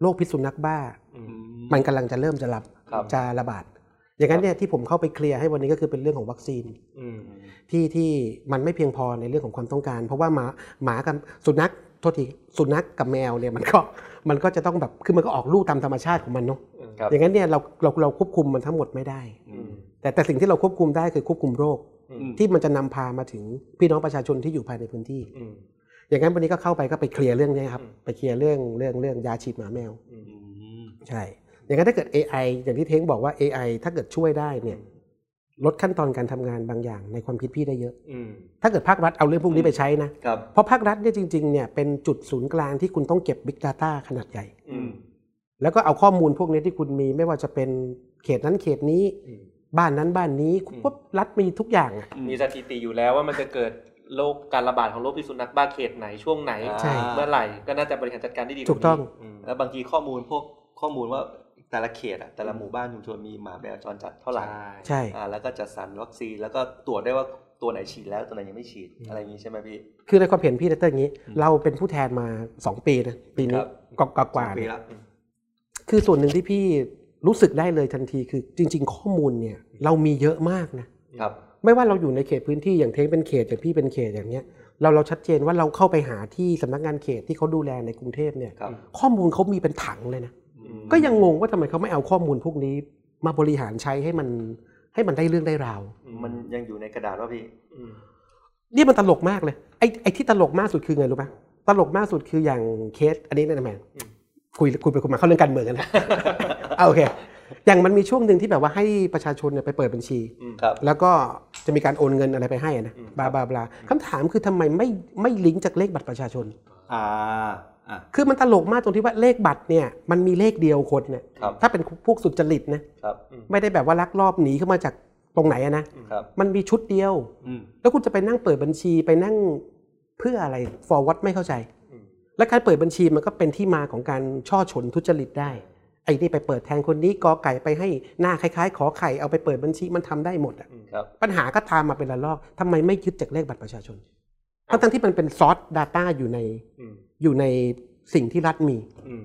โรคพิษสุนัขบ้าอืมมันกำลังจะเริ่มจะรับครับจะระบาด อย่างนั้นเนี่ยที่ผมเข้าไปเคลียร์ให้วันนี้ก็คือเป็นเรื่องของวัคซีนอืม ที่ที่มันไม่เพียงพอในเรื่องของความต้องการ เพราะว่าหมาหมากับสุนัขโทษทีสุนัขกับแมวเนี่ยมันก็มันก็จะต้องแบบคือมันก็ออกลูกตามธรรมชาติของมันเนาะครับอย่างนั้นเนี่ยเราเราเราควบคุมมันทั้งหมดไม่ได้อืมแต่แต่สิ่งที่เราควบคุมได้คือควบคุมโรคอืมที่มันจะนำพามาถึงพี่น้องประชาชนที่อยู่ภายในพื้นที่อืมอย่างนั้นวันนี้ก็เข้าไปก็ไปเคลียร์เรื่องนี้ครับอืมไปเคลียร์เรื่องเรื่องเรื่องยาฉีดหมาแมวอืมอืมใช่ อย่างนั้นถ้าเกิด AI อย่างที่เท้งบอกว่า AI ถ้าเกิดช่วยได้เนี่ย ลดขั้นตอนการทำงานบางอย่างในความคิดพี่ได้เยอะอืมถ้าเกิดภาครัฐเอาเรื่องพวกนี้ไปใช้นะครับเพราะภาครัฐเนี่ยจริงๆเนี่ยเป็นจุดศูนย์กลางที่คุณต้องเก็บ Big Data ขนาดใหญ่อืมแล้วก็เอาข้อมูลพวกนี้ที่คุณมีไม่ว่าจะเป็นเขตนั้นเขตนี้อืมบ้านนั้นบ้านนี้อืมปุ๊บรัฐมีทุกอย่างอะมีสถิติอยู่แล้วว่ามันจะเกิดโรคการระบาดของโรคพิษสุนัขบ้าเขตไหนช่วงไหนใช่เมื่อไหร่ก็น่าจะบริหารจัดการได้ดีว่าถูกต้องนี้มแล้วบางทีข้อมูลพวกข้อมูลว่า แต่ละเขตอะแต่ละหมู่บ้านชุมชนมีหมาแมวจรจัดเท่าไหร่ใช่ใช่อ่าแล้วก็จัดสรรวัคซีนแล้วก็ตรวจได้ว่าตัวไหนฉีดแล้วตัวไหนยังไม่ฉีดอะไรอย่างนี้ใช่ไหมพี่ คือในความเห็นพี่เต้อย่างนี้ เราเป็นผู้แทนมา 2 ปีนะปีนี้ครับกกว่าๆปีเนี่ยละคือส่วนหนึ่งที่พี่รู้สึกได้เลยทันทีคือจริง ๆ ข้อมูลเนี่ยเรามีเยอะมากนะครับไม่ว่าเราอยู่ในเขตพื้นที่อย่างเท้งเป็นเขตอย่างพี่เป็นเขตอย่างเนี้ยเราเราชัดเจนว่าเราเข้าไปหาที่สำนักงานเขตที่เขาดูแลในกรุงเทพเนี่ยครับข้อมูลเขามีเป็นถังเลยนะอืม ก็ยังงงว่าทำไมเขาไม่เอาข้อมูลพวกนี้ มาบริหารใช้ให้มันให้มันได้เรื่องได้ราว มันยังอยู่ในกระดาษว่าพี่อืมนี่มันตลกมากเลยไอ้ไอ้ที่ตลกมากสุดคือไงรู้ไหมตลกมากสุดคืออย่างเคส อันนี้นะแมนคุยคุยไปคุยมาเข้าเรื่องการเมืองกันนะเอาโอเค อย่างมันมีช่วงหนึ่งที่แบบว่าให้ประชาชนเนี่ยไปเปิดบัญชีครับแล้วก็จะมีการโอนเงินอะไรไปให้อะนะบลาบลาบลาคำถามคือทำไมไม่ไม่ลิงก์จากเลขบัตรประชาชน อ่าอ่า คือมันตลกมากตรงที่ว่าเลขบัตรเนี่ยมันมีเลขเดียวคนเนี่ยครับถ้าเป็นพวกสุจริตนะครับไม่ได้แบบว่าลักลอบหนีเข้ามาจากตรงไหนอะนะครับมันมีชุดเดียวอืมแล้วคุณจะไปนั่งเปิดบัญชีไปนั่งเพื่ออะไร forward ไม่เข้าใจอืมและการเปิดบัญชีมันก็เป็นที่มาของการช่อฉนทุจริตได้ไอ้นี่ไปเปิดแทนคนนี้กอไก่ไปให้หน้าคล้ายๆ ขอไข่เอาไปเปิดบัญชีมันทำได้หมดอะครับปัญหาก็ตามมาเป็นระลอกทำไมไม่ยึดจากเลขบัตรประชาชน ทั้งทั้งๆที่มันเป็นซอส Data อยู่ในอืมอยู่ในสิ่งที่รัฐมีอืม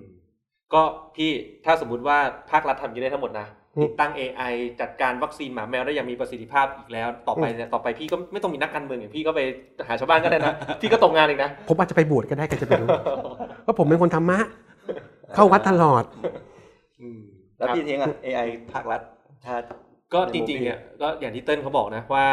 ก็พี่ถ้าสมมุติว่าภาครัฐทำอยังนี้ได้ทั้งหมดนะอืมติดตั้ง AI จัดการวัคซีนหมาแมวได้อย่างมีประสิทธิภาพอีกแล้ว ต่อไปเนี่ยต่อไปพี่ก็ไม่ต้องมีนักการเมืองอย่างพี่ก็ไปหาชาวบ้านก็ได้นะพี่ก็ตกงานเองนะผมอาจจะไปบวชก็ได้ใครจะไปรู้เพราะผมเป็นคนธรรมะ เข้าวัดตลอดอืมแล้วครับพี่เทียงอะ AI ภาครัฐถ้า ก็จริงๆเนี่ยก็อย่างที่เติ้ลเขาบอกนะว่า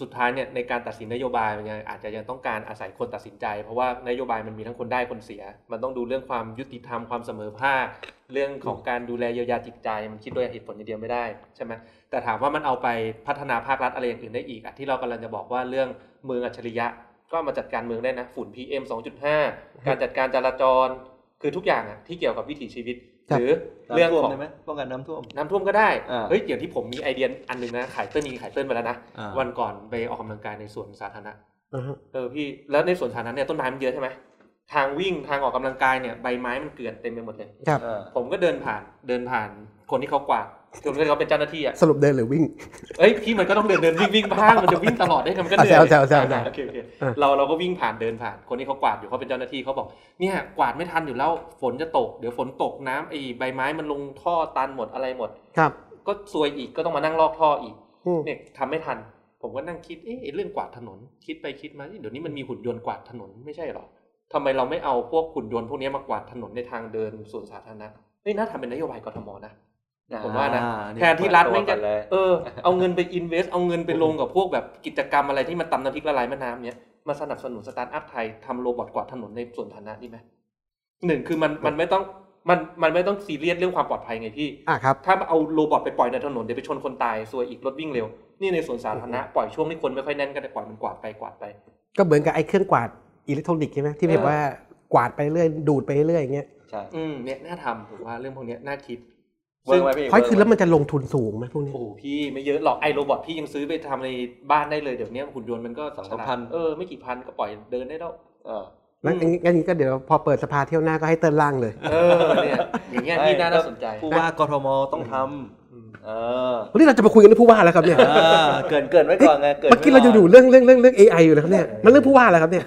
สุดท้ายเนี่ยในการตัดสินนโยบายมันยังอาจจะยังต้องการอาศัยคนตัดสินใจ เพราะว่านโยบายมันมีทั้งคนได้คนเสีย มันต้องดูเรื่องความยุติธรรมความเสมอภาคเรื่องของการดูแลเยียวยาจิตใจ มันคิดด้วยเหตุผลอย่างเดียวไม่ได้ใช่ไหมแต่ถามว่ามันเอาไปพัฒนาภาครัฐอะไรอย่างอื่นได้อีกอะที่เรากำลังจะบอกว่าเรื่องเมืองอัจฉริยะ ก็มาจัดการเมืองได้นะฝุ่น PM 2.5 การจัดการจราจร คือทุกอย่างอะที่เกี่ยวกับวิถีชีวิตครับ หรือเรื่องน้ำท่วมของได้ไหมป้องกันน้ำท่วมน้ำท่วมก็ได้อ่าเฮ้ยอย่างที่ผมมีไอเดียอันหนึ่งนะขายเติ้ลมีขายเติ้ลไปแล้วนะอ่าวันก่อนไปออกกำลังกายในสวนสาธารณะอ่าฮะเออพี่แล้วในสวนสาธารณะเนี่ยต้นไม้มันเยอะใช่ไหมทางวิ่งทางออกกำลังกายเนี่ยใบไม้มันเกลื่อนเต็มไปหมดเลยครับเออผมก็เดินผ่านเดินผ่านคนที่เขากวาด คนที่เขาเป็นเจ้าหน้าที่อะสรุปเดินหรือวิ่ง เอ้ยพี่มันก็ต้องเดินเดินวิ่งวิ่งบ้างมันจะวิ่งตลอดได้ไงมันก็เหนื่อยอะแซวแซวแซวอะโอเคโอเคอะเราเราก็วิ่งผ่านเดินผ่านคนที่เขากวาดอยู่เขาเป็นเจ้าหน้าที่เขาบอกเนี่ยกวาดไม่ทันอยู่แล้วฝนจะตกเดี๋ยวฝนตกน้ำไอ้ใบไม้มันลงท่อตันหมดอะไรหมดครับ ก็ซวยอีกก็ต้องมานั่งลอกท่ออีกอืมเนี่ยทำไม่ทัน ผมก็นั่งคิดเอ๊ะไอ้เรื่องกวาดถนนคิดไปคิดมาเอ๊ะเดี๋ยวนี้มันมีหุ่นยนต์กวาดถนนไม่ใช่หรอทำไมเราไม่เอาพวกหุ่นยนต์พวกนี้มากวาดถนนในทางเดินสวนสาธารณะเฮ้ยน่าทำเป็นนโยบายกทมนะ ผมว่านะอ่าแทนที่รัฐไม่งจะเปิดตัวก่อนเลยเออเอาเงินไป invest เอาเงินไปลงกับพวกแบบกิจกรรมอะไรที่มันตำน้ำพริกละลายแม่น้ำเนี้ยมาสนับสนุนสตาร์ทอัพไทยทำ robot กวาดถนนในสวนสาธารณะดีไหมหนึ่งคือมันมันไม่ต้องมันมันไม่ต้องซีเรียสเรื่องความปลอดภัยไงพี่อะครับถ้าเอา robot ไปปล่อยในถนนเดี๋ยวไปชนคนตายซวยอีกรถวิ่งเร็ว นี่ในสวนสาธารณะปล่อยช่วงที่คนไม่ค่อยแน่นก็ได้ปล่อยมันกวาดไปกวาดไป ก็เหมือนกับไอ้เครื่องกวาดอิเล็กทรอนิกส์ใช่ไหมที่แบบเออว่ากวาดไปเรื่อยดูดไปเรื่อยอย่างเงี้ยใช่อืมเนี่ยน่าทำผมว่าเรื่องพวกเนี้ยน่าคิด work ไหมพี่เพราะคือแล้วมันจะลงทุนสูงไหมพวกนี้โอ้โหพี่ไม่เยอะหรอกไอ้ robot พี่ยังซื้อไปทำในบ้านได้เลยเดี๋ยวนี้หุ่นยนต์มันก็สองฉลาดพันเออไม่กี่พันก็ปล่อยเดินได้แล้วเออแล้วอย่างงี้อย่างนี้ก็เดี๋ยวพอเปิดสภาเที่ยวหน้าก็ให้เติ้ลร่างเลย เออเนี่ยอย่างเงี้ยพี่น่าน่าสนใจผู้ว่ากทมต้องทำเออวันนี้เราจะมาคุยกันเรื่องผู้ว่าแล้วครับเนี่ยอ่าเกินเกินไว้ก่อนไงเกินเมื่อกี้เราอยู่ๆเรื่องเรื่องเรื่องเรื่อง AI อยู่นะครับเนี่ยมันเรื่องผู้ว่าแล้วครับเนี่ย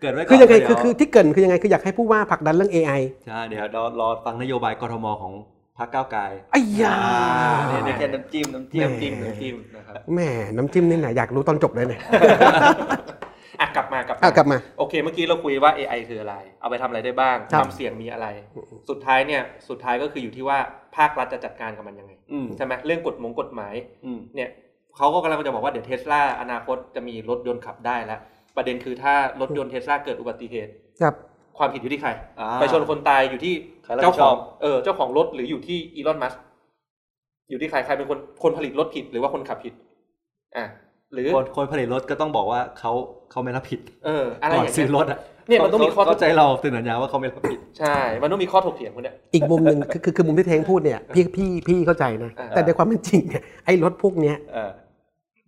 เกิดไว้ก่อนคือยังไงคือเดี๋วคือที่เกรินคือยังไงคืออยากให้ผู้ว่าผลักดันเรื่อง AI ใช่เดี๋ยวรอรอฟังนโยบายกทมของ พรรคก้าวไกลไอ้ยาเนี่ยนี่แค่น้ำจิ้มน้ำจิ้มแหม่จิ้มน้ำจิ้มนะครับแหม่น้ำจิ้มนี่นะอยากรู้ตอนจบเลยเนี่ยอะกลับมากลับอะกลับมาโอเค เมื่อกี้เราคุยว่า AI คืออะไร เอาไปทำอะไรได้บ้างครับความเสี่ยงมีอะไร สุดท้ายเนี่ยสุดท้ายก็คืออยู่ที่ว่าภาครัฐจะจัดการกับมันยังไงอืมใช่ไหมเรื่องกฎหมงกฎหมายอืมเนี่ยเขาก็กำลังจะบอกว่าเดี๋ยวเทสลาอนาคตจะมีรถยนต์ขับได้แล้วประเด็นคือถ้ารถยนต์เทสลาเกิดอุบัติเหตุ ครับความผิดอยู่ที่ใครอ่าไปชนคนตายอยู่ที่ใครรับผิเจ้าดขชอองบเออเจ้าของรถหรืออยู่ที่อีลอนมัสอยู่ที่ใครใครเป็นคนคนผลิตรถผิดหรือว่าคนขับผิด อะหรือคนคนผลิตรถก็ต้องบอกว่าเขาเขาไม่รับผิด เออ อะไรก่ออนย่างซื้เงี้อยรถอะเนี่ยมันต้องมีข้อเข้าใจเราเซ็นสัญญาว่าเขาไม่รับผิดใช่ มันต้องมีข้อถกเถียงคนเนี้ยอีกมุมหนึ่งคือคือคือมุมที่เทงพูดเนี่ยพี่พี่พี่เข้าใจนะอ่าแต่ในความเป็นจริงเนี่ยไอ้รถพวกเนี้ยเออ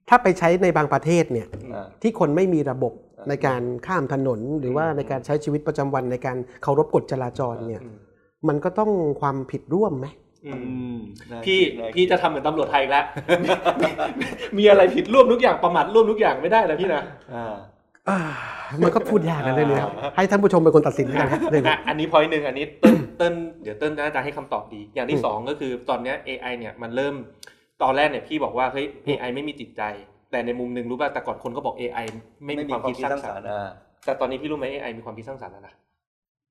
ถ้าไปใช้ในบางประเทศเนี่ยเออที่คนไม่มีระบบอ่า ในการข้ามถนนหรือว่าในการใช้ชีวิตประจำวันในการเคารพกฎจราจรเนี่ยอืมมันก็ต้องความผิดร่วมไหมอืมอืมพี่น่าคิดพี่จะทำเหมือนตำรวจไทยอีกแล้ว มีอะไรผิดร่วมทุกอย่างประมาทร่วมทุกอย่างไม่ได้นะพี่นะอ่าอ่ามันก็พูดยากนะเรื่องนี้ให้ท่านผู้ชมเป็นคนตัดสินแล้วกันครับเรื่องนี้อะอันนี้พอยหนึ่งอันนี้เติ้ลเติ้ลเดี๋ยวเติ้ลน่าจะให้คำตอบดี อย่างที่สองก็คือตอนเนี้ย AI เนี่ยมันเริ่มตอนแรกเนี่ยพี่บอกว่าเฮ้ย AI ไม่มีจิตใจ แต่ในมุมหนึ่งรู้ป่ะแต่ก่อนคนก็บอก AI ไม่มีความคิดสร้างสรรค์อ่าแต่ตอนนี้พี่รู้ไหม AI มีความคิดสร้างสรรค์แล้วนะ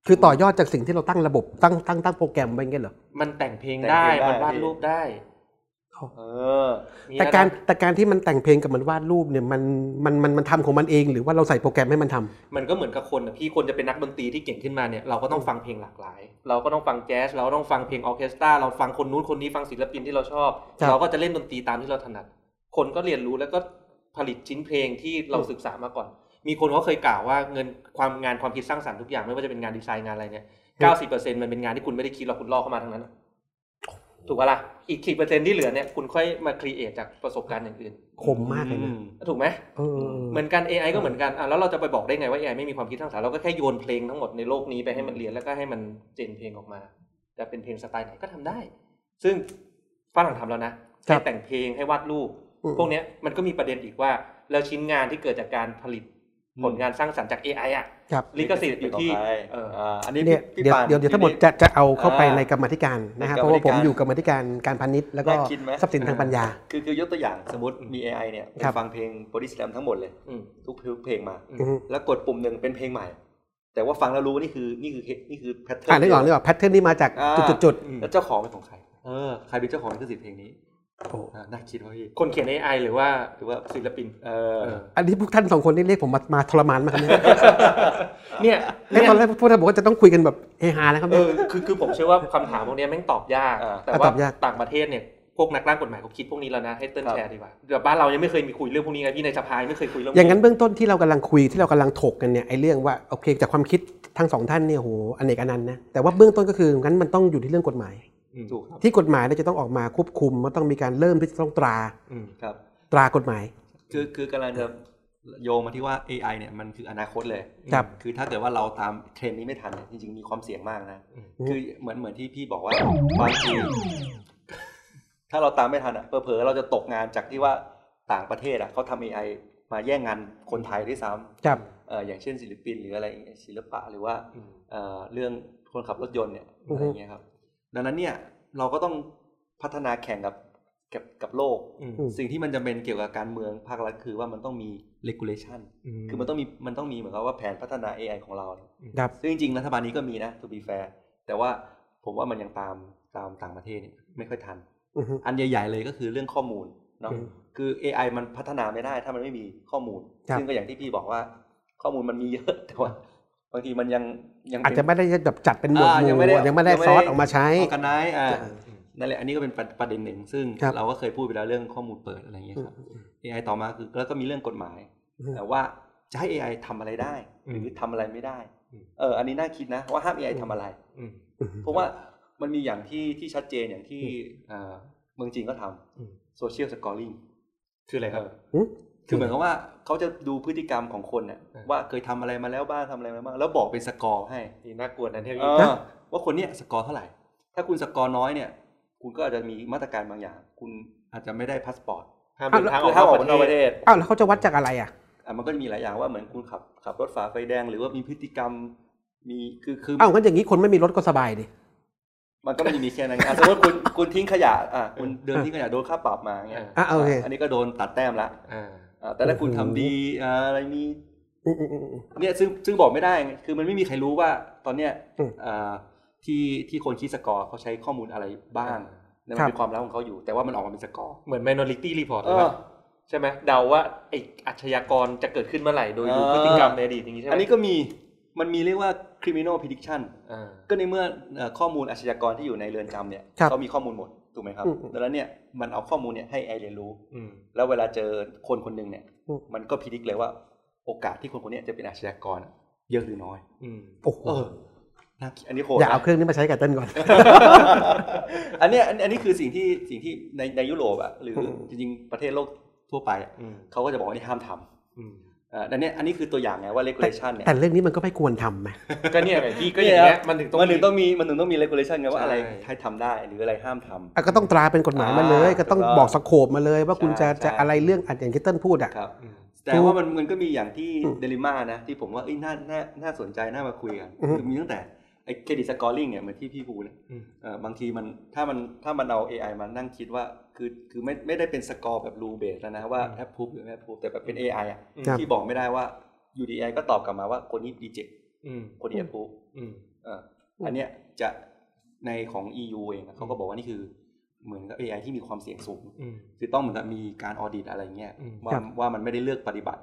คือต่อยอดจากสิ่งที่เราตั้งระบบตั้งตั้งตั้งโปรแกรมไว้อย่างเงี้ยเหรอมันแต่งเพลงได้มันวาดรูปได้เออมีแต่นะการแต่การที่มันแต่งเพลงกับมันวาดรูปเนี่ยมันมันมันมันทำของมันเองหรือว่าเราใส่โปรแกรมให้มันทำมันก็เหมือนกับคนอะพี่คนจะเป็นนักดนตรีที่เก่งขึ้นมาเนี่ยเราก็ต้องฟังเพลงหลากหลาย เราก็ต้องฟังแจ๊สเราก็ต้องฟังเพลงออร์เคสตราเราฟังคนนู้นคนนี้ฟังศิลปินที่เราชอบครับเราก็จะเล่นดนตรีตามที่เราถนัด คนก็เรียนรู้แล้วก็ผลิตชิ้นเพลงที่เราศึกษามาก่อน มีคนเขาเคยกล่าวว่าเงินความงานความคิดสร้างสรรค์ทุกอย่างไม่ว่าจะเป็นงานดีไซน์งานอะไรเนี่ยเก้าสิบเปอร์เซ็นต์มันเป็นงานที่คุณไม่ได้คิดหรอกคุณลอกเข้ามาทั้งนั้นอะถูกปะล่ะอีกสิบเปอร์เซ็นที่เหลือเนี่ยคุณค่อยมา create จากประสบการณ์อย่างอื่นคมมากเลยนะถูกไหมเออเออเหมือนกัน AI ก็เหมือนกันอะแล้วเราจะไปบอกได้ไงว่า AI ไม่มีความคิดสร้างสรรค์เราก็แค่โยนเพลงทั้งหมดในโลกนี้ไปให้มันเรียนแล้วก็ให้มัน gen เพลงออกมาจะเป็นเพลงสไตล์ไหนก็ทำได้ ซึ่งฝรั่งทำแล้วนะให้แต่งเพลงให้วาดรูปอืม พวกเนี้ยมันก็มีประเด็นอีกว่า แล้วชิ้นงานที่เกิดจากการผลิตผลงานสร้างสรรค์จาก AI อะครับลิขสิทธิ์อยู่ที่เป็นของใครเอออ่าอันนี้เนี่ยพี่เดี๋ยวปานเดี๋ยวเดี๋ยวทั้งหมดอยู่ในจะจะเอาเข้าไปอ่าในกรรมาธิการนะฮะในเพกรรราะมาว่าผมธิการอยู่กรรมาธิการการพาณิชย์แล้วก็น่าคิดไหมทรัพย์สินทางปัญญา คือคือยกตัวอย่างสมมติมี AI เนี่ยไปครับฟังเพลง Body Slam ทั้งหมดเลยอืมทุกเพลงมาอืมอือฮึแล้วกดปุ่มหนึ่งเป็นเพลงใหม่ แต่ว่าฟังแล้วรู้ว่านี่คือนี่คือนี่คือแพทเทิร์นอ่านได้ก่อนนึกออกแพทเทิร์นที่มาจากอ่าจุดจุดจุดแล้วเจ้าของเป็นของใครเออใครเป็นเจ้าของลิขสิทธิ์เพลงนี้ โอ้อ่าน่าคิดว่าพี่คนเขียน AI หรือว่าหรือว่าศิลปินเออเอออันนี้พวกท่านสองคนนี่เรียกผมมามาทรมานมากครับเนี่ยเนี่ยไอ้ตอนแรกพวกท่านบอกว่าจะต้องคุยกันแบบเฮฮานะครับเอเนี่ยอคือคือผมเชื่อว่าคำถามพวกเนี้ยแม่งตอบยากอ่าแต่อะว่าตอบยากต่างประเทศเนี่ยพวกนักร่างกฎหมายเขาคิดพวกนี้แล้วนะให้เติ้ลครับแชร์ดีกว่าแต่บ้านเรายังไม่เคยมีคุยเรื่องพวกนี้ไงพี่ในสภายังไม่เคยคุยเรื่องพวกอย่างนั้นเบื้องต้นที่เรากำลังคุยที่เรากำลังถกกันเนี่ยไอ้เรื่องว่าโอเคจากความคิดทั้งสองท่านเนี่ยโหอเนกอนันต์นะแต่ว่าเบื้องต้นก็คืองั้นมันต้องอยู่ที่เรื่องกฎหมายอืมถูกครับ ที่กฎหมายเนี่ยจะต้องออกมาควบคุมมันต้องมีการเริ่มที่จะต้องตราอืมครับตรากฎหมาย คือคือกำลังจะโยงมาที่ว่า AI เนี่ยมันคืออนาคตเลยครับคือถ้าเกิดว่าเราตามเทรนด์นี้ไม่ทันเนี่ยจริง ๆ มีความเสี่ยงมากนะอืมคือเหมือนเหมือนที่พี่บอกว่าบางทีถ้าเราตามไม่ทันอะเผลอๆเราจะตกงานจากที่ว่าต่างประเทศอะเขาทำ AI มาแย่งงานคนไทยด้วยซ้ำครับเอ่ออย่างเช่นศิลปินหรืออะไรอย่างเงี้ยศิลปะหรือว่าอืมเอ่อเรื่องคนขับรถยนต์เนี่ยอืออะไรฮึอย่างเงี้ยครับ ดังนั้นเนี่ยเราก็ต้องพัฒนาแข่งกับกับกับโลกอืมสิ่งที่มันจะเป็นเกี่ยวกับการเมืองภาครัฐคือว่ามันต้องมี regulation คือมันต้องมีมันต้องมีเหมือนกับว่าแผนพัฒนา AI ของเราครับซึ่งจริงๆรัฐบาลนี้ก็มีนะ to be fair แต่ว่าผมว่ามันยังตามตามต่างประเทศเนี่ยไม่ค่อยทันอือฮึอันใหญ่ ๆ เลยก็คือเรื่องข้อมูลเนาะอืมคือ AI มันพัฒนาไม่ได้ ถ้ามันไม่มีข้อมูลครับซึ่งก็อย่างที่พี่บอกว่า ข้อมูลมันมีเยอะแต่ว่าบางทีมันยัง ยังอาจจะไม่ได้แบบจัดเป็นหมวดอ่าหมู่ยังไม่ได้ยังไม่ได้ซอสออกมาใช้ออกกันไนอ่าอ่านั่นแหละอันนี้ก็เป็นประประเด็นหนึ่ง ซึ่งครับเราก็เคยพูดไปแล้วเรื่องข้อมูลเปิดอะไรอย่างเงี้ยครับ AI ต่อมาคือแล้วก็มีเรื่องกฎหมายอืมแต่ว่าจะให้ AI ทำอะไรได้ หรือทำอะไรไม่ได้อืมเออ อันนี้น่าคิดนะว่าห้าม AI ทำอะไรอืมเพราะว่ามันมีอย่างที่ที่ชัดเจนอย่างที่เอ่อเมืองจีนก็ทอืมำ social scoring คืออะไรครับอืม คือเหมือนกับว่าเขาจะดูพฤติกรรมของคนเนี่ยเออว่าเคยทำอะไรมาแล้วบ้างทำอะไรมาบ้างแล้วบอกเป็นสกอร์ให้นี่น่ากลัวนะเที่ยวเอนี้อว่าคนเนี้ยสกอร์เท่าไหร่ ถ้าคุณสกอร์น้อยเนี่ย คุณก็อาจจะมีมาตรการบางอย่าง คุณอาจจะไม่ได้พาสปอร์ตห้ามเดินทางอคืออกห้ามออกนนอกประเทศอ้าวแล้วเขาจะวัดจากอะไรอะอะมันก็จะมีหลายอย่างว่าเหมือนคุณขับขับรถฝ่าไฟแดงหรือว่ามีพฤติกรรมมีคือคืออ้าวงั้นอย่างนี้คนไม่มีรถก็สบายดิมันก็ไม่ได้มีแค่นั้นอะสมมติคุณคุณทิ้งขยะอะคุณเดินทิ้งขยะโดนค่าปรับมาเงี้ยอะโอเคอันนี้ก็โดนตัดแต้มละอ่าอะ แต่ถ้าคุณโอ้ทำโหดีอะอะไรมีอืมอืมอืมอืมเนี่ยซึ่งซึ่งบอกไม่ได้ไงคือมันไม่มีใครรู้ว่า ตอนเนี้ยอืมอ่าที่ที่คนคิดสกอร์เขาใช้ข้อมูลอะไรบ้างแล้วมัครันบเป็นความลับของเขาอยู่ แต่ว่ามันออกมาเป็นสกอร์เหมือน minority report เอหรืออเปล่าใช่ไหมเดาว่าไออาชญากรจะเกิดขึ้นเมื่อไหร่โดยดูเออพฤติกรรมในอดีตอย่างนี้ใช่ไหมอันนี้ก็มีมันมีเรียกว่า criminal prediction อ่าก็ในเมื่อเอ่อข้อมูลอาชญากรที่อยู่ในเรือนจำเนี่ยครับเขามีข้อมูลหมด ถูกไหมครับอืมอืมดังนั้นเนี่ยมันเอาข้อมูลเนี่ยให้ไอเรียนรู้อืมแล้วเวลาเจอคนคนหนึ่งเนี่ยอืมมันก็พิจิกเลยว่าโอกาสที่คนคนเนี้ยจะเป็นอาชญากร เยอะหรือน้อยอืมโอ้โหเออน่าคิดอันนี้โหดอย่าเอานะเครื่องนี้มาใช้กับเต้นก่อน อันเนี้ยอันอันนี้คือสิ่งที่สิ่งที่ในในยุโรปอะหรืออืมจริงๆประเทศโลกทั่วไปอะอืมเขาก็จะบอกว่านี่ห้ามทอืมำอ่า อันเนี้ยอันนี้คือตัวอย่างไงว่า regulation เนี่ยแต่เรื่องนี้มันก็ไม่ควรทำไหมก็เนี่ยไงพี่ก็อย่างเงี้ยมันถึงต้องมันถึงต้องมีมันถึงต้องมี regulation ไงว่าอะไรใช่ให้ทำได้หรืออะไรห้ามทำอะก็ต้องตราเป็นกฎหมายมาเลยอ่าก็ต้องถูกต้องบอก scope มาเลย ว่าคุณจะใช่จะใช่อะไรเรื่องอันอย่างที่เต้นพูดอะครับอืมแต่ว่ามันมันก็มีอย่างที่อืม dilemma นะ ที่ผมว่าเอ้ยน่าน่าน่าสนใจน่ามาคุยกันอือฮึคือมีตั้งแต่ไอ้ credit scoring เนี่ยเหมือนที่พี่พูดเนี่ยอืมเอ่อบางทีมันถ้ามันถ้ามันเอา AI มานั่งคิดว่า คือคือไม่ไม่ได้เป็นสกอร์แบบ rule-based แล้วนะว่าแอปพูหรือไม่แอปพูแต่แบบเป็น AI อะครับที่บอกไม่ได้ว่าอยู่ดี AI ก็ตอบกลับมาว่าคนนี้ดีเจอืมคนนี้แอปพูอืมเอ่ออันเนี้ยจะในของ EU เองอะเขาก็บอกว่านี่คือเหมือนกับ AI ที่มีความเสี่ยงสูงอืมคือต้องเหมือนกับมีการออดิตอะไรเงี้ยอืมว่าครับว่ามันไม่ได้เลือกปฏิบัติ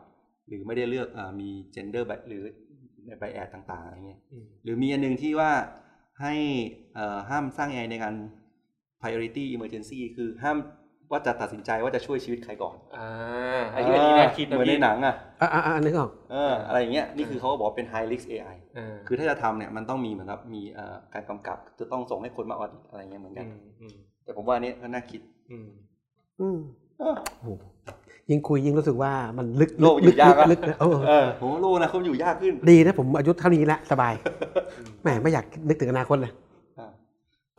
หรือไม่ได้เลือกอามี gender แบบหรือในใบแอดต่างๆอะไรเงี้ยอืมหรือมีอันหนึงที่ว่าให้เอ่อห้ามสร้าง AI ในการ priority emergency คือห้ามว่าจะตัดสินใจว่าจะช่วยชีวิตใครก่อน อ่าไอ้ที่อันนี้น่าคิดนะเหมือนในพี่หนังอะ อะอะอะนึกออกเอออะไรอย่างเงี้ย นี่คือเขาก็บอกว่าเป็น high risk AI เออคือถ้าจะทำเนี่ยมันต้องมีเหมือนกับมีเอ่อการกำกับ จะต้องส่งให้คนมาออดิตอะไรเงี้ยเหมือนกันอืมอืมแต่ผมว่าอันนี้ก็น่าคิด อืมอืมเออโอ้โหยิ่งคุยยิ่งรู้สึกว่ามันลึกโลกอยู่ยากอะลึกๆเออเออผมว่าโลกนะเขาอยู่ยากขึ้น ดีนะผมอายุเท่านี้แล้วสบายแหมไม่อยากนึกถึงอนาคตเลย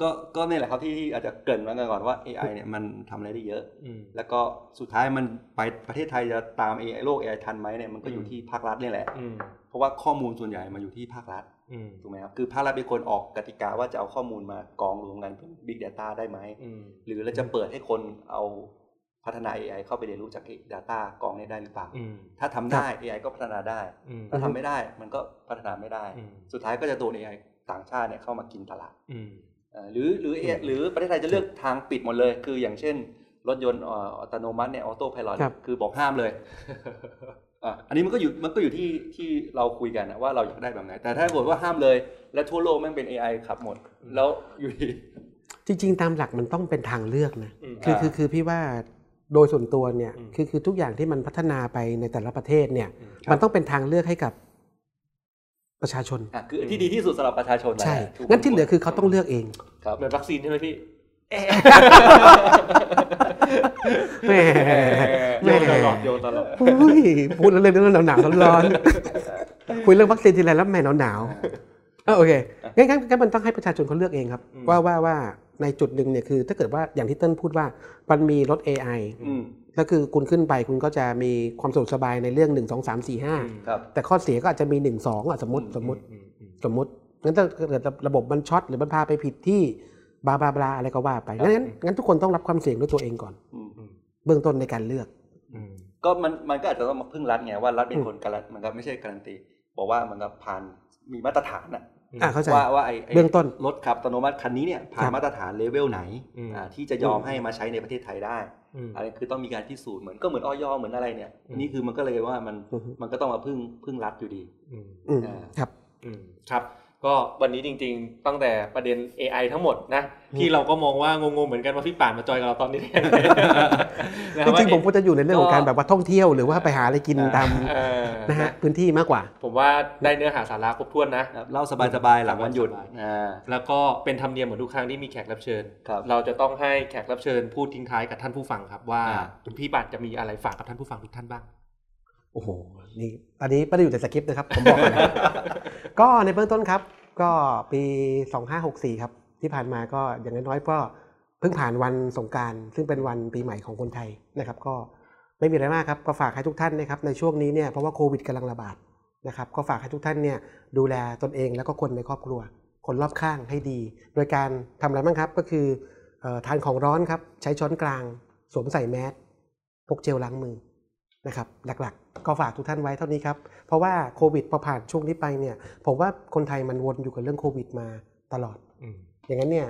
อ่าก็ก็นี่แหละครับที่ที่อาจจะเกริ่นไว้ก่อนว่า AI เนี่ยมันทำอะไรได้เยอะอืมแล้วก็สุดท้ายมันไปประเทศไทยจะตาม AI โลก AI ทันไหมเนี่ยมันก็อยู่ที่ภาครัฐนี่แหละอืมเพราะว่าข้อมูลส่วนใหญ่มาอยู่ที่ภาครัฐอืมถูกไหมครับคือภาครัฐเป็นคนออกกติกาว่าจะเอาข้อมูลมากองรวมกันเป็น Big Data ได้ไหมอืมหรือเราจะเปิดให้คนเอาพัฒนา AI เข้าไปเรียนรู้จาก Data กองนี้ได้หรือเปล่าอืมถ้าทำได้ AI ก็พัฒนาได้อืมถ้าทำไม่ได้มันก็พัฒนาไม่ได้อืมสุดท้ายก็จะโดน AI ต่างชาติเนี่ยเข้ามากินตลาดอืมเอ่อ หรือหรือเอหรือประเทศไทยจะเลือกทางปิดหมดเลย คืออย่างเช่น รถยนต์เอ่ออัตโนมัติเนี่ยออโต้พายครับคือบอกห้ามเลยอะอันนี้มันก็อยู่มันก็อยู่ที่ที่เราคุยกันนะว่าเราอยากได้แบบไหน แต่ถ้าเกิดว่าห้ามเลย และทั่วโลกแม่งเป็น AI ขับหมด แล้วอยู่ดีจริง ๆ ตามหลักมันต้องเป็นทางเลือกนะอืมคืออ่าคือคือพี่ว่าโดยส่วนตัวเนี่ยอืมคือคือทุกอย่างที่มันพัฒนาไปในแต่ละประเทศเนี่ยอืมมันต้องเป็นทางเลือกให้กับ ประชาชนอะคือที่ดีที่สุดสำหรับประชาชนแหละใช่ทุกคงั้นที่เหลือคือเขาต้องเลือกเองครับเหมือนวัคซีนใช่ไหมพี่แหมโยนตลอดโยนตลอดเฮ้ยพูดแล้วเรื่องหนาวๆร้อนๆคุยเรื่องวัคซีนทีไรแล้วแหม่หนาวๆเออโอเคงั้นงั้นงั้นมันต้องให้ประชาชนเขาเลือกเองครับ ว่าว่าว่าในจุดหนึ่งเนี่ยคือ ถ้าเกิดว่าอย่างที่เติ้ลพูดว่ามันมีรถ AI อืม ก็คือคุณขึ้นไปคุณก็จะมีความสะดวกสบายในเรื่อง 1 2 3 4 5ครับแต่ข้อเสียก็อาจจะมี 1 2อะสมมติสมมติสมมติงั้นถ้าเกิดระบบมันช็อตหรือมันพาไปผิดที่ blah blah blah อะไรก็ว่าไปงั้นงั้นทุกคนต้องรับความเสี่ยงด้วยตัวเองก่อน อืมเบื้องต้นในการเลือกก็มันมันก็อาจจะต้องมาพึ่งรัฐไงว่ารัฐเป็นคนการันมันก็ไม่ใช่การันตี บอกว่ามันก็ผ่านมีมาตรฐานอะอะเข้าใจ ว่าว่าไอ้ไเบื้องต้นรถขับอัตโนมัติคันนี้เนี่ยผ่าคนรับมาตรฐานเลเวลไหนอืมอ่าที่จะยอมให้มาใช้ในประเทศไทยได้อะไรคือต้องมีการพิสูจน์เหมือนก็เหมือนออยเหมือนอะไรเนี่ยอืมนี่คือมันก็เลยว่ามันอือฮึมันก็ต้องมาพึ่งพึ่งรัฐอยู่ดีอืมอ่าครับอืมครับ ก็วันนี้จริง ๆ ตั้งแต่ประเด็น AI ทั้งหมดนะที่เราก็มองว่างงๆเหมือนกันว่าพี่ป่านมาจอยกับเราตอนนี้ได้ยังไงนะจว่าริงๆผมก็จะอยู่ในเรื่องของการก็แบบว่าท่องเที่ยวหรือว่าไปหาอะไรกินตามเออนะฮะพื้นที่มากกว่า ผมว่าได้เนื้อหาสาระครบถ้วนนะครับเล่าสบายๆหลังวันหยุดสบายๆอ่าแล้วก็เป็นธรรมเนียมเหมือนทุกครั้งที่มีแขกรับเชิญครับเราจะต้องให้แขกรับเชิญพูดทิ้งท้ายกับท่านผู้ฟังครับว่าอ่าพี่ป่านจะมีอะไรฝากกับท่านผู้ฟังทุกท่านบ้างโอ้โห นี่ อันนี้ไม่ได้อยู่ในสคริปต์นะครับ ผมบอกก่อนนะก็ในเบื้องต้นครับ ก็ปี 2564 ครับ ที่ผ่านมาก็อย่างน้อยๆก็เพิ่งผ่านวันสงการซึ่งเป็นวันปีใหม่ของคนไทยนะครับ ก็ไม่มีอะไรมากครับก็ฝากให้ทุกท่านนะครับในช่วงนี้เนี่ยเพราะว่าโควิดกำลังระบาดนะครับก็ฝากให้ทุกท่านเนี่ยดูแลตนเองแล้วก็คนในครอบครัว คนรอบข้างให้ดี โดยการทำอะไรบ้างครับก็คือออทานของร้อนครับใช้ช้อนกลาง สวมใส่แมสพกเจลล้างมือ นะครับหลักๆ ก็ฝากทุกท่านไว้เท่านี้ครับ เพราะว่าโควิดพอผ่านช่วงนี้ไปเนี่ยผมว่าคนไทยมันวนอยู่กับเรื่องโควิดมาตลอดอืมอย่างนั้นเนี่ย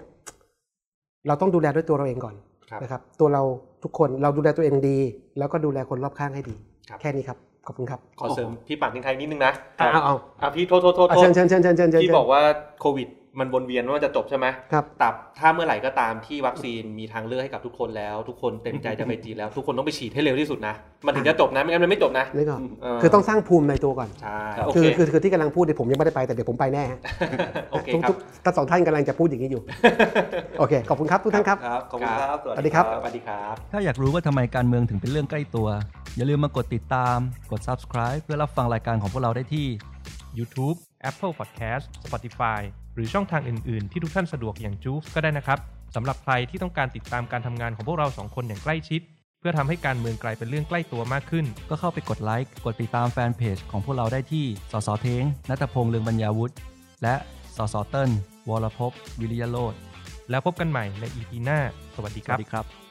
เราต้องดูแลด้วยตัวเราเองก่อนครับนะครับตัวเราทุกคนเราดูแลตัวเองดี แล้วก็ดูแลคนรอบข้างให้ดีครับแค่นี้ครับขอบคุณครับ ขอเสริมพี่ป่านทิ้งท้ายนิดนึงนะเอาเอาเอาอะพี่โทษโทษโทษเอาโทษเชิญเชิญเชิญเชิญเชิญเชิญที่บอกว่าโควิด มันวนเวียนว่าจะจบใช่ไหมครับแต่ถ้าเมื่อไหร่ก็ตามที่วัคซีนมีทางเลือกให้กับทุกคนแล้ว ทุกคนเต็มใจจะไปฉีดแล้วทุกคนต้องไปฉีดให้เร็วที่สุดนะ มันถึงจะจบนะไม่งั้นมันไม่จบนะนี่ก่อนเออคือต้องสร้างภูมิในตัวก่อนใช่ครับโอคืเคอคือคือที่กำลังพูดเนี่ยผมยังไม่ได้ไปแต่เดี๋ยวผมไปแน่ฮะโอเคทุกครัทุบกทั้งสองท่านกำลังจะพูดอย่างนี้อยู่โอเคขอบคุณครับทุกท่านครับครับขอบคุณครับสวัสดีครับสวัสดีครับถ้าอยากรู้ว่าทำไมการเมืองถึงเป็นเรื่องใกล้ตัว อย่าลืมมากดติดตามกด subscribe เพื่อรับฟังรายการของพวกเราได้ที่ YouTube Apple Podcast Spotify หรือช่องทางอื่นๆ ที่ทุกท่านสะดวกอย่างจูฟก็ได้นะครับสำหรับใครที่ต้องการติดตามการทำงานของพวกเราสองคนอย่างใกล้ชิด เพื่อทำให้การเมืองกลายเป็นเรื่องใกล้ตัวมากขึ้น ก็เข้าไปกดไลค์กดติดตามแฟนเพจของพวกเราได้ที่สสเทงนัตพงษ์เลืองบรรยาวุฒิและสสเติ้ลวรภพวิริยโรธแล้วพบกันใหม่ใน EP หน้า สวัสดีสครัวับสดีครับ